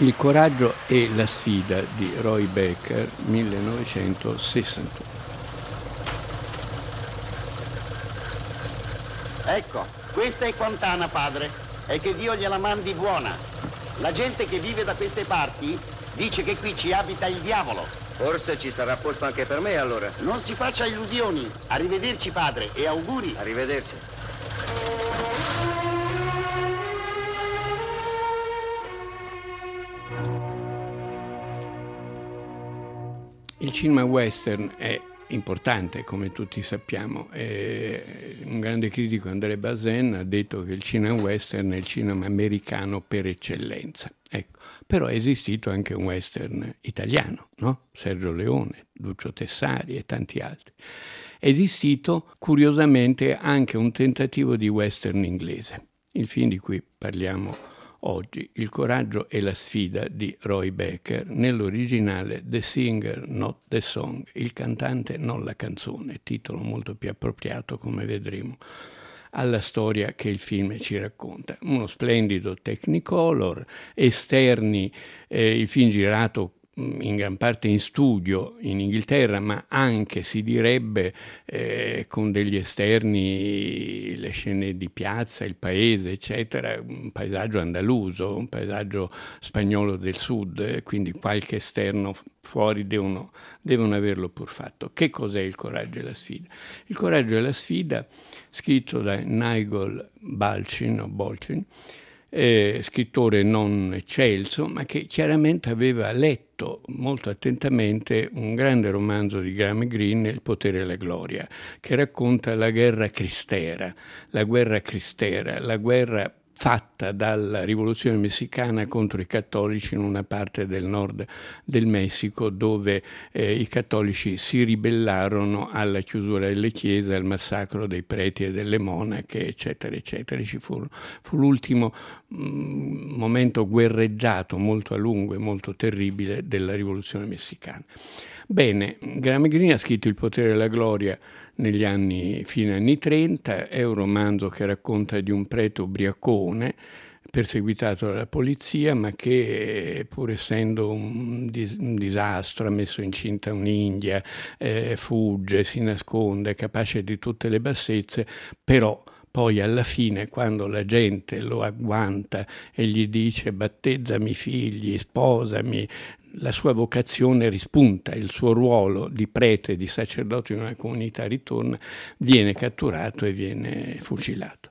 Il coraggio e la sfida di Roy Becker, 1961. Ecco, questa è Quantana, padre, e che Dio gliela mandi buona. La gente che vive da queste parti dice che qui ci abita il diavolo. Forse ci sarà posto anche per me allora. Non si faccia illusioni. Arrivederci, padre, e auguri. Arrivederci. Il cinema western è importante, come tutti sappiamo. E un grande critico, André Bazin, ha detto che il cinema western è il cinema americano per eccellenza. Ecco. Però è esistito anche un western italiano, no? Sergio Leone, Lucio Tessari e tanti altri. È esistito, curiosamente, anche un tentativo di western inglese. Il film di cui parliamo oggi Il coraggio e la sfida di Roy Becker, nell'originale The Singer Not the Song, il cantante non la canzone, titolo molto più appropriato come vedremo alla storia che il film ci racconta. Uno splendido Technicolor, esterni, eh, il film girato in gran parte in studio in Inghilterra, ma anche si direbbe eh, con degli esterni, le scene di piazza, il paese, eccetera, un paesaggio andaluso, un paesaggio spagnolo del sud, eh, quindi qualche esterno fuori devono, devono averlo pur fatto. Che cos'è il coraggio e la sfida? Il coraggio e la sfida, scritto da Nigel Balcin o Bolcin, eh, scrittore non eccelso, ma che chiaramente aveva letto molto attentamente un grande romanzo di Graham Greene, Il potere e la gloria, che racconta la guerra cristera, la guerra cristera, la guerra fatta dalla rivoluzione messicana contro i cattolici in una parte del nord del Messico dove eh, i cattolici si ribellarono alla chiusura delle chiese, al massacro dei preti e delle monache, eccetera, eccetera. Fu, fu l'ultimo mm, momento guerreggiato molto a lungo e molto terribile della rivoluzione messicana. Bene, Graham Greene ha scritto Il potere e la gloria negli anni, fine anni 30, è un romanzo che racconta di un prete ubriacone perseguitato dalla polizia, ma che pur essendo un, dis- un disastro, ha messo incinta un'India, eh, fugge, si nasconde, è capace di tutte le bassezze, però poi alla fine quando la gente lo agguanta e gli dice battezzami figli, sposami, la sua vocazione rispunta, il suo ruolo di prete, di sacerdote in una comunità ritorna, viene catturato e viene fucilato.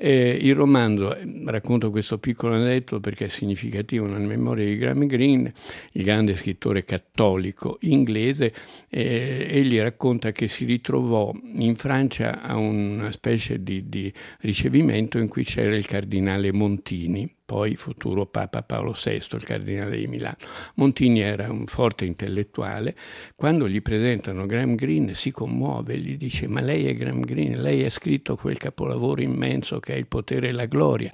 Eh, il romanzo, racconto questo piccolo aneddoto perché è significativo nella memoria di Graham Greene, il grande scrittore cattolico inglese, eh, egli racconta che si ritrovò in Francia a una specie di, di ricevimento in cui c'era il cardinale Montini, poi futuro Papa Paolo VI, il cardinale di Milano. Montini era un forte intellettuale, quando gli presentano Graham Greene si commuove, gli dice ma lei è Graham Greene, lei ha scritto quel capolavoro immenso che è Il potere e la gloria.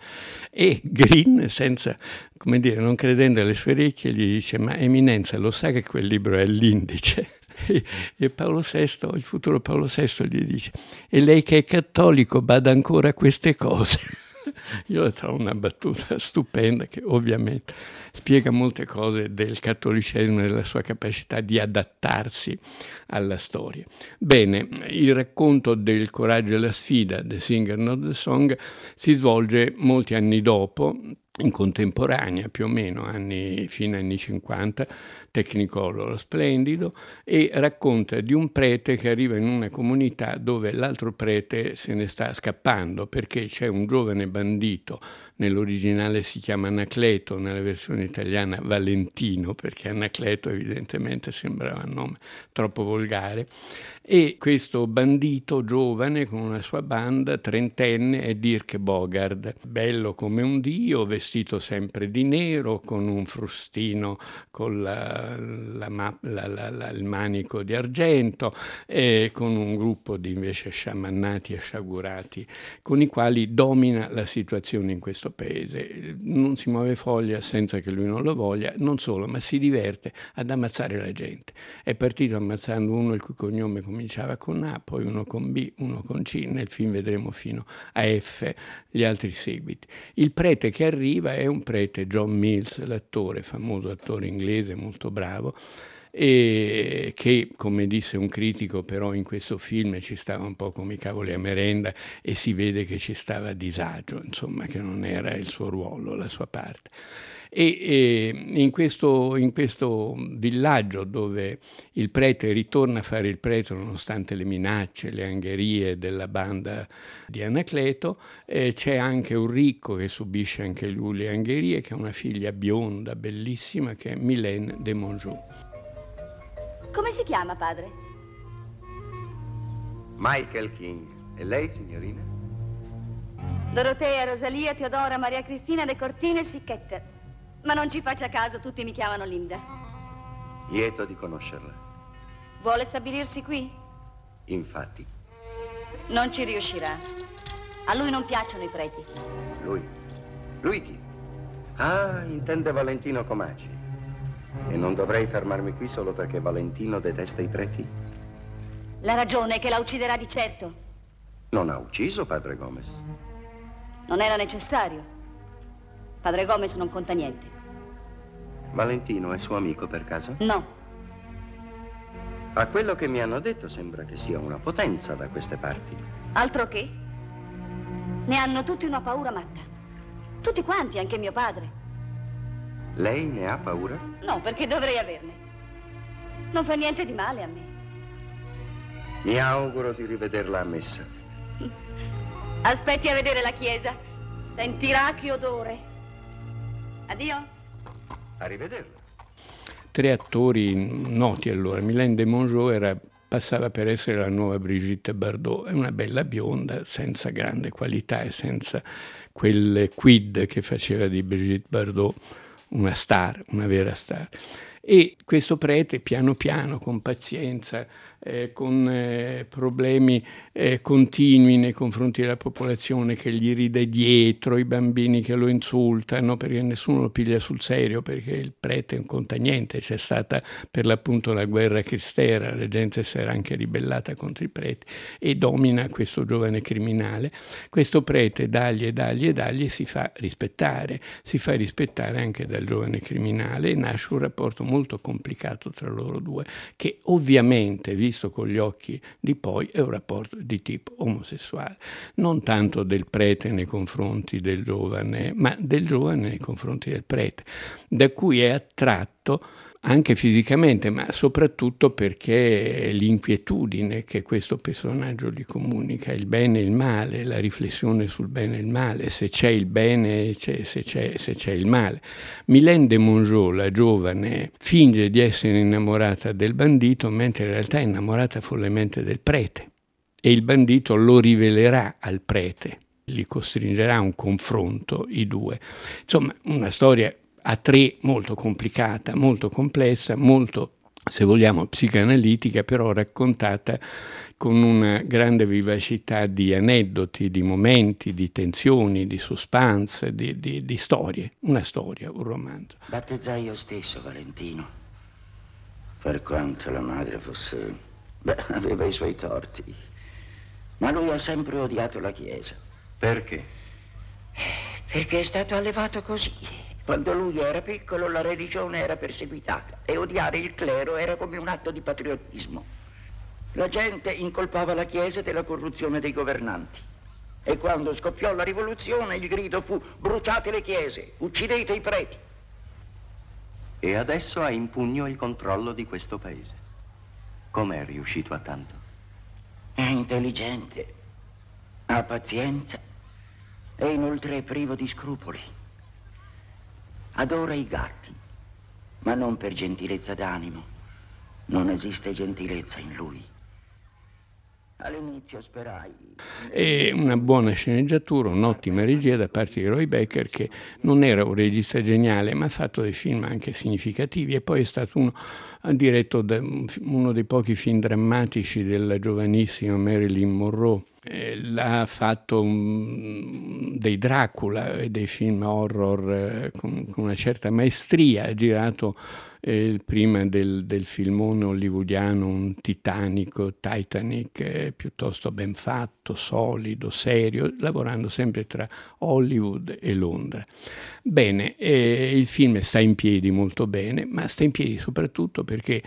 E Greene, senza, come dire, non credendo alle sue orecchie, gli dice ma Eminenza lo sa che quel libro è l'indice? E Paolo VI, il futuro Paolo VI gli dice, e lei che è cattolico bada ancora a queste cose. Io trovo una battuta stupenda che ovviamente spiega molte cose del cattolicesimo e della sua capacità di adattarsi alla storia. Bene, il racconto del coraggio e la sfida, The Singer Not the Song, si svolge molti anni dopo, in contemporanea più o meno, anni, fino agli anni 50, Technicolor splendido, e racconta di un prete che arriva in una comunità dove l'altro prete se ne sta scappando perché c'è un giovane bandito nell'originale si chiama Anacleto, nella versione italiana Valentino, perché Anacleto evidentemente sembrava un nome troppo volgare, e questo bandito giovane con una sua banda, trentenne, è Dirk Bogard, bello come un dio, vestito sempre di nero, con un frustino con la, la, la, il manico di argento, e con un gruppo di invece sciamannati e sciagurati, con i quali domina la situazione in questo paese. Non si muove foglia senza che lui non lo voglia, non solo, ma si diverte ad ammazzare la gente. È partito ammazzando uno il cui cognome, cominciava con A, poi uno con B, uno con C, nel film vedremo fino a F gli altri seguiti. Il prete che arriva è un prete, John Mills, l'attore, famoso attore inglese molto bravo, e che, come disse un critico, però in questo film ci stava un po' come i cavoli a merenda e si vede che ci stava a disagio, insomma, che non era il suo ruolo, la sua parte. E, e in, questo, in, questo, villaggio dove il prete ritorna a fare il prete nonostante le minacce, le angherie della banda di Anacleto, eh, c'è anche un ricco che subisce anche lui le angherie, che ha una figlia bionda, bellissima, che è Mylène de Monjou. Come si chiama, padre? Michael King. E lei, signorina? Dorotea, Rosalia, Teodora, Maria Cristina, De Cortines, Ketter. Ma non ci faccia caso, tutti mi chiamano Linda. Lieto di conoscerla. Vuole stabilirsi qui? Infatti. Non ci riuscirà. A lui non piacciono i preti. Lui? Lui chi? Ah, intende Valentino Comaci. E non dovrei fermarmi qui solo perché Valentino detesta i preti? La ragione è che la ucciderà di certo. Non ha ucciso padre Gomez. Non era necessario. Padre Gomez non conta niente. Valentino è suo amico per caso? No. A quello che mi hanno detto sembra che sia una potenza da queste parti. Altro che? Ne hanno tutti una paura matta. Tutti quanti, anche mio padre. Lei ne ha paura? No, perché dovrei averne. Non fa niente di male a me. Mi auguro di rivederla a messa. Aspetti a vedere la chiesa. Sentirà che odore. Addio. Arrivederla. Tre attori noti allora. Mylène de Mongeau era, passava per essere la nuova Brigitte Bardot. È una bella bionda, senza grande qualità e senza quel quid che faceva di Brigitte Bardot una star, una vera star. E questo prete piano piano, con pazienza, eh, con eh, problemi eh, continui nei confronti della popolazione che gli ride dietro, i bambini che lo insultano perché nessuno lo piglia sul serio perché il prete non conta niente, c'è stata per l'appunto la guerra cristera, la gente si era anche ribellata contro i preti e domina questo giovane criminale. Questo prete dagli e dagli e dagli si fa rispettare, si fa rispettare anche dal giovane criminale e nasce un rapporto molto complicato tra loro due che ovviamente, visto visto con gli occhi di poi è un rapporto di tipo omosessuale, non tanto del prete nei confronti del giovane, ma del giovane nei confronti del prete, da cui è attratto anche fisicamente, ma soprattutto perché l'inquietudine che questo personaggio gli comunica, il bene e il male, la riflessione sul bene e il male, se c'è il bene, c'è, se, c'è, se c'è il male. Mylène de Mongeau, la giovane, finge di essere innamorata del bandito, mentre in realtà è innamorata follemente del prete. E il bandito lo rivelerà al prete, li costringerà a un confronto, i due. Insomma, una storia a tre molto complicata, molto complessa, molto, se vogliamo, psicanalitica, però raccontata con una grande vivacità di aneddoti, di momenti, di tensioni, di suspense, di, di, di storie. Una storia, un romanzo. Battezzai io stesso Valentino, per quanto la madre fosse... Beh, aveva i suoi torti. Ma lui ha sempre odiato la Chiesa. Perché? Perché è stato allevato così. Quando lui era piccolo la religione era perseguitata e odiare il clero era come un atto di patriottismo. La gente incolpava la Chiesa della corruzione dei governanti. E quando scoppiò la rivoluzione il grido fu bruciate le chiese, uccidete i preti. E adesso ha in pugno il controllo di questo paese. Com'è riuscito a tanto? È intelligente, ha pazienza e inoltre è privo di scrupoli. Adora i gatti, ma non per gentilezza d'animo. Non esiste gentilezza in lui. All'inizio sperai. E una buona sceneggiatura, un'ottima regia da parte di Roy Becker, che non era un regista geniale, ma ha fatto dei film anche significativi. E poi è stato uno, ha diretto uno dei pochi film drammatici della giovanissima Marilyn Monroe eh, ha fatto dei Dracula e dei film horror eh, con, una certa maestria, ha girato eh, prima del, del, filmone hollywoodiano un titanico, Titanic, eh, piuttosto ben fatto, solido, serio, lavorando sempre tra Hollywood e Londra. Bene, eh, il film sta in piedi molto bene, ma sta in piedi soprattutto perché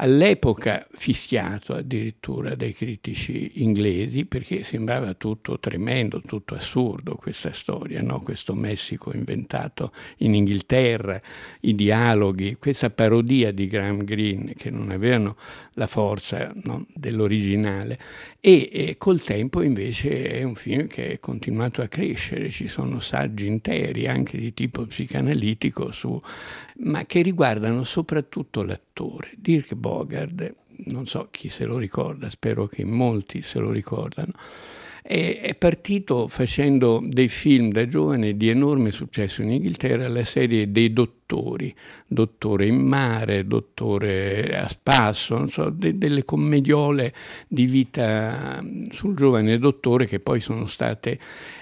all'epoca fischiato addirittura dai critici inglesi perché sembrava tutto tremendo, tutto assurdo questa storia, no? questo Messico inventato in Inghilterra, i dialoghi, questa parodia di Graham Greene che non avevano la forza no? dell'originale e, e, col tempo invece è un film che è continuato a crescere, ci sono saggi interi anche di tipo psicanalitico su, ma che riguardano soprattutto l'attore. Dirk Bogard, non so chi se lo ricorda, spero che molti se lo ricordano, e è partito facendo dei film da giovane di enorme successo in Inghilterra, la serie dei dottori, dottore in mare, dottore a spasso, so, de- delle commediole di vita sul giovane dottore che poi sono state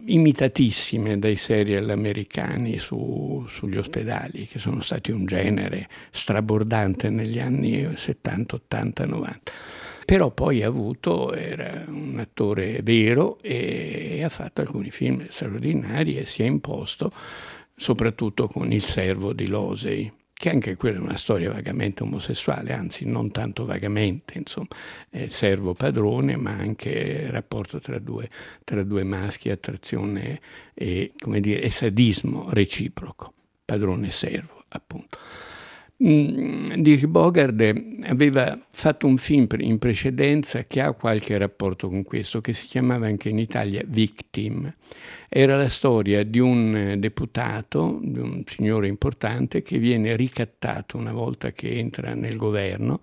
imitatissime dai serial americani su, sugli ospedali, che sono stati un genere strabordante negli anni 70, 80, 90 però poi ha avuto, era un attore vero e, ha fatto alcuni film straordinari e si è imposto soprattutto con Il servo di Losey che anche quella è una storia vagamente omosessuale, anzi non tanto vagamente, insomma, è servo padrone, ma anche rapporto tra due, tra due maschi, attrazione e, dire, e sadismo reciproco, padrone e servo, appunto. Mm, Dirk Bogard aveva fatto un film in precedenza che ha qualche rapporto con questo, che si chiamava anche in Italia Victim. Era la storia di un deputato, di un signore importante, che viene ricattato una volta che entra nel governo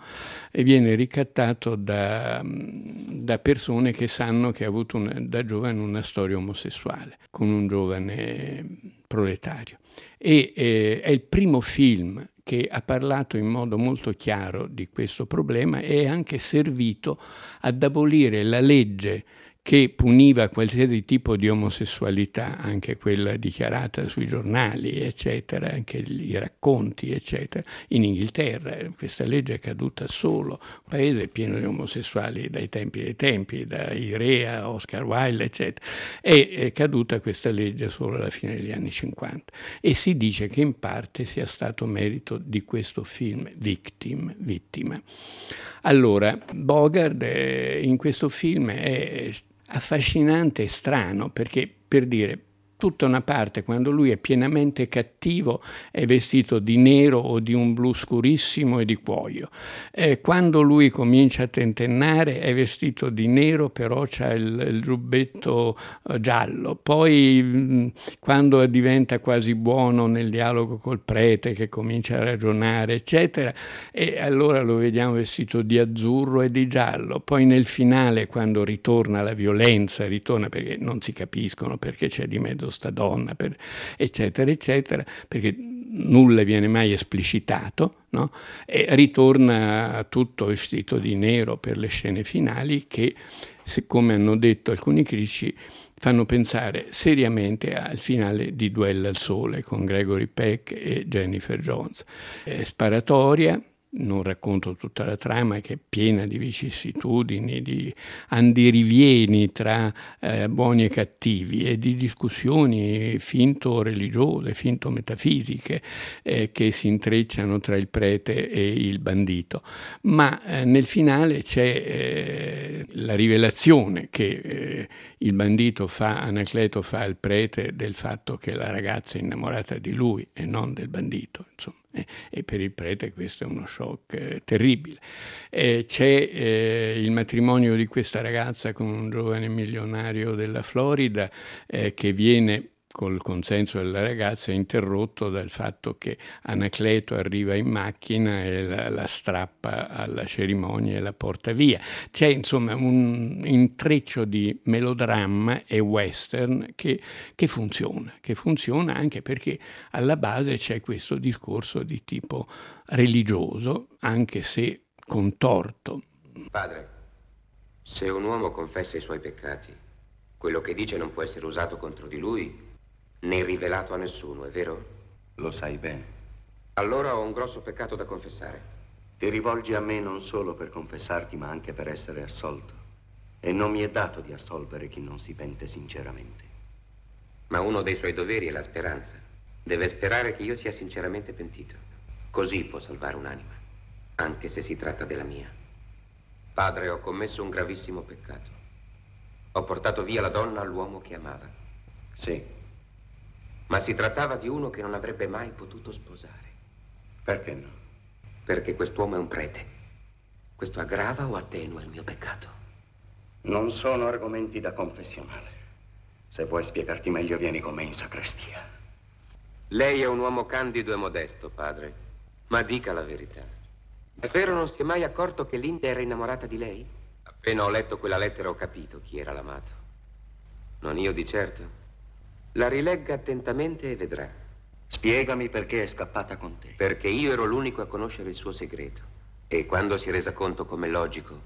e viene ricattato da, da persone che sanno che ha avuto una, da giovane una storia omosessuale con un giovane proletario. E eh, è il primo film che ha parlato in modo molto chiaro di questo problema e è anche servito ad abolire la legge che puniva qualsiasi tipo di omosessualità, anche quella dichiarata sui giornali, eccetera, anche i racconti, eccetera, in Inghilterra. Questa legge è caduta solo, un paese pieno di omosessuali dai tempi dei tempi, da Irea, Oscar Wilde, eccetera. È, è caduta questa legge solo alla fine degli anni 50 e si dice che in parte sia stato merito di questo film Victim, Vittima. Allora, Bogard eh, in questo film è affascinante e strano perché per dire tutta una parte, quando lui è pienamente cattivo, è vestito di nero o di un blu scurissimo e di cuoio. Eh, quando lui comincia a tentennare è vestito di nero, però c'ha il, il giubbetto eh, giallo. Poi mm, quando diventa quasi buono nel dialogo col prete, che comincia a ragionare, eccetera, e allora lo vediamo vestito di azzurro e di giallo. Poi nel finale, quando ritorna la violenza, ritorna perché non si capiscono perché c'è di mezzo sta donna, per, eccetera, eccetera, perché nulla viene mai esplicitato, no? e ritorna tutto vestito di nero per le scene finali che, come hanno detto alcuni critici, fanno pensare seriamente al finale di Duella al Sole con Gregory Peck e Jennifer Jones. È sparatoria, non racconto tutta la trama che è piena di vicissitudini, di andirivieni tra eh, buoni e cattivi e di discussioni finto religiose, finto metafisiche eh, che si intrecciano tra il prete e il bandito. Ma eh, nel finale c'è eh, la rivelazione che eh, il bandito fa, Anacleto fa al prete del fatto che la ragazza è innamorata di lui e non del bandito. Insomma e per il prete questo è uno shock eh, terribile. Eh, c'è eh, il matrimonio di questa ragazza con un giovane milionario della Florida eh, che viene col consenso della ragazza è interrotto dal fatto che Anacleto arriva in macchina e la, la, strappa alla cerimonia e la porta via. C'è insomma un intreccio di melodramma e western che, che funziona, che funziona anche perché alla base c'è questo discorso di tipo religioso, anche se contorto. Padre, se un uomo confessa i suoi peccati, quello che dice non può essere usato contro di lui né rivelato a nessuno, è vero? Lo sai bene. Allora ho un grosso peccato da confessare. Ti rivolgi a me non solo per confessarti, ma anche per essere assolto. E non mi è dato di assolvere chi non si pente sinceramente. Ma uno dei suoi doveri è la speranza. Deve sperare che io sia sinceramente pentito. Così può salvare un'anima, anche se si tratta della mia. Padre, ho commesso un gravissimo peccato. Ho portato via la donna all'uomo che amava. Sì. Ma si trattava di uno che non avrebbe mai potuto sposare. Perché no? Perché quest'uomo è un prete. Questo aggrava o attenua il mio peccato? Non sono argomenti da confessionale. Se vuoi spiegarti meglio, vieni con me in sacrestia. Lei è un uomo candido e modesto, padre. Ma dica la verità. Davvero non si è mai accorto che Linda era innamorata di lei? Appena ho letto quella lettera ho capito chi era l'amato. Non io di certo. La rilegga attentamente e vedrà. Spiegami perché è scappata con te. Perché io ero l'unico a conoscere il suo segreto. E quando si è resa conto, come logico,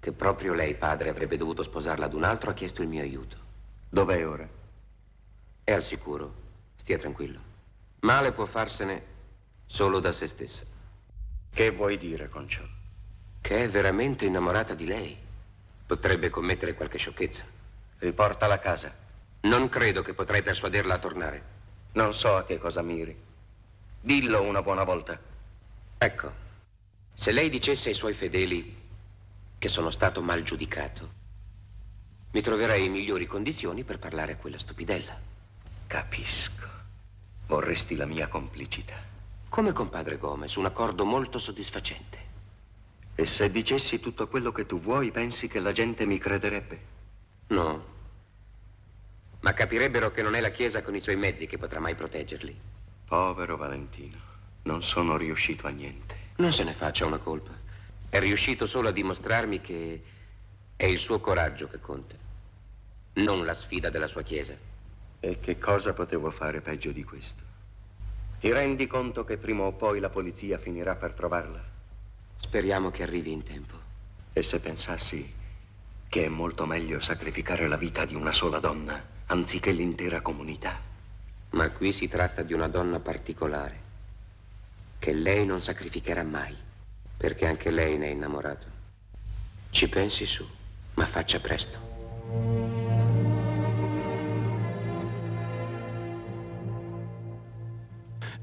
che proprio lei, padre, avrebbe dovuto sposarla ad un altro, ha chiesto il mio aiuto. Dov'è ora? È al sicuro. Stia tranquillo. Male può farsene solo da se stessa. Che vuoi dire con ciò? Che è veramente innamorata di lei. Potrebbe commettere qualche sciocchezza. Riportala a casa. Non credo che potrei persuaderla a tornare. Non so a che cosa miri. Dillo una buona volta. Ecco, se lei dicesse ai suoi fedeli che sono stato mal giudicato, mi troverei in migliori condizioni per parlare a quella stupidella. Capisco. Vorresti la mia complicità. Come con padre Gomez, un accordo molto soddisfacente. E se dicessi tutto quello che tu vuoi, pensi che la gente mi crederebbe? No. Ma capirebbero che non è la Chiesa con i suoi mezzi che potrà mai proteggerli. Povero Valentino, non sono riuscito a niente. Non se ne faccia una colpa. È riuscito solo a dimostrarmi che è il suo coraggio che conta, non la sfida della sua Chiesa. E che cosa potevo fare peggio di questo? Ti rendi conto che prima o poi la polizia finirà per trovarla? Speriamo che arrivi in tempo. E se pensassi che è molto meglio sacrificare la vita di una sola donna anziché l'intera comunità? Ma qui si tratta di una donna particolare che lei non sacrificherà mai perché anche lei ne è innamorato. Ci pensi su, ma faccia presto.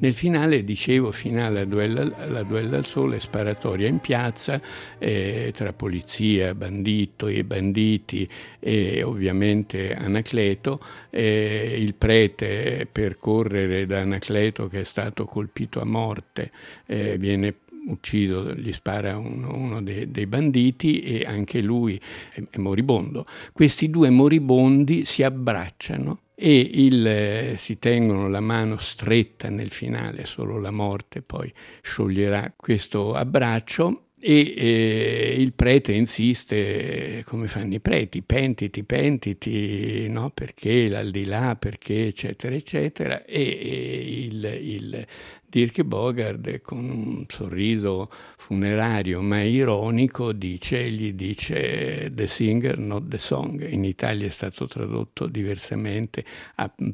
Nel finale, dicevo, finale a duello, la duello al sole, sparatoria in piazza eh, tra polizia, bandito e banditi e ovviamente Anacleto. Eh, il prete per correre da Anacleto che è stato colpito a morte eh, viene ucciso, gli spara uno, uno dei, dei, banditi e anche lui è, è, moribondo. Questi due moribondi si abbracciano e il, eh, si tengono la mano stretta nel finale, solo la morte poi scioglierà questo abbraccio e eh, il prete insiste, come fanno i preti, pentiti, pentiti, no? perché l'aldilà, perché eccetera eccetera, e, e il, il Dirk Bogard con un sorriso funerario ma ironico dice, gli dice The singer not the song, in Italia è stato tradotto diversamente,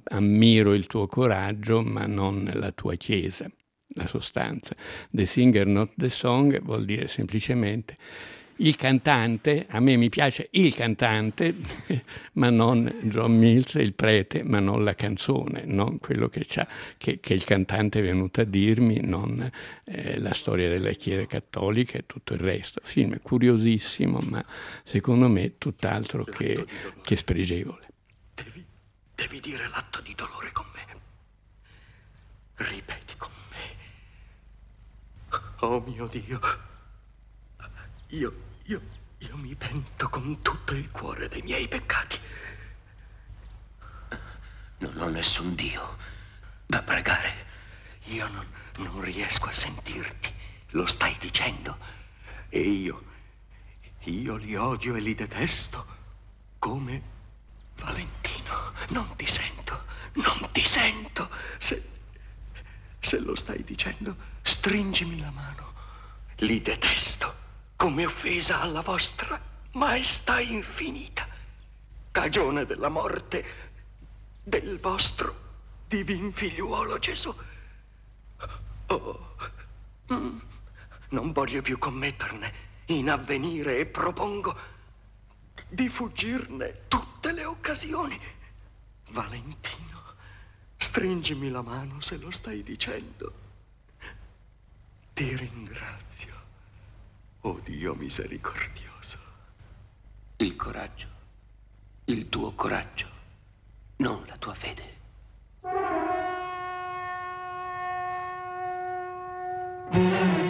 ammiro il tuo coraggio ma non la tua chiesa, la sostanza. The singer not the song vuol dire semplicemente il cantante, a me mi piace il cantante, ma non John Mills, il prete, ma non la canzone, non quello che, che, che il cantante è venuto a dirmi, non eh, la storia della Chiesa Cattolica e tutto il resto. Film curiosissimo, ma secondo me tutt'altro che, che spregevole. Devi, devi dire l'atto di dolore con me. Ripeti con me. Oh mio Dio. Io io, io mi pento con tutto il cuore dei miei peccati. Non ho nessun Dio da pregare. Io non, non riesco a sentirti. Lo stai dicendo. E io, io li odio e li detesto come Valentino. Non ti sento, non ti sento. Se, se lo stai dicendo, stringimi la mano. Li detesto come offesa alla vostra maestà infinita, cagione della morte del vostro divin figliuolo Gesù. Oh, mm, non voglio più commetterne in avvenire e propongo di fuggirne tutte le occasioni. Valentino, stringimi la mano se lo stai dicendo. Ti ringrazio, oh Dio misericordioso. Il coraggio, il tuo coraggio, non la tua fede. Thank you.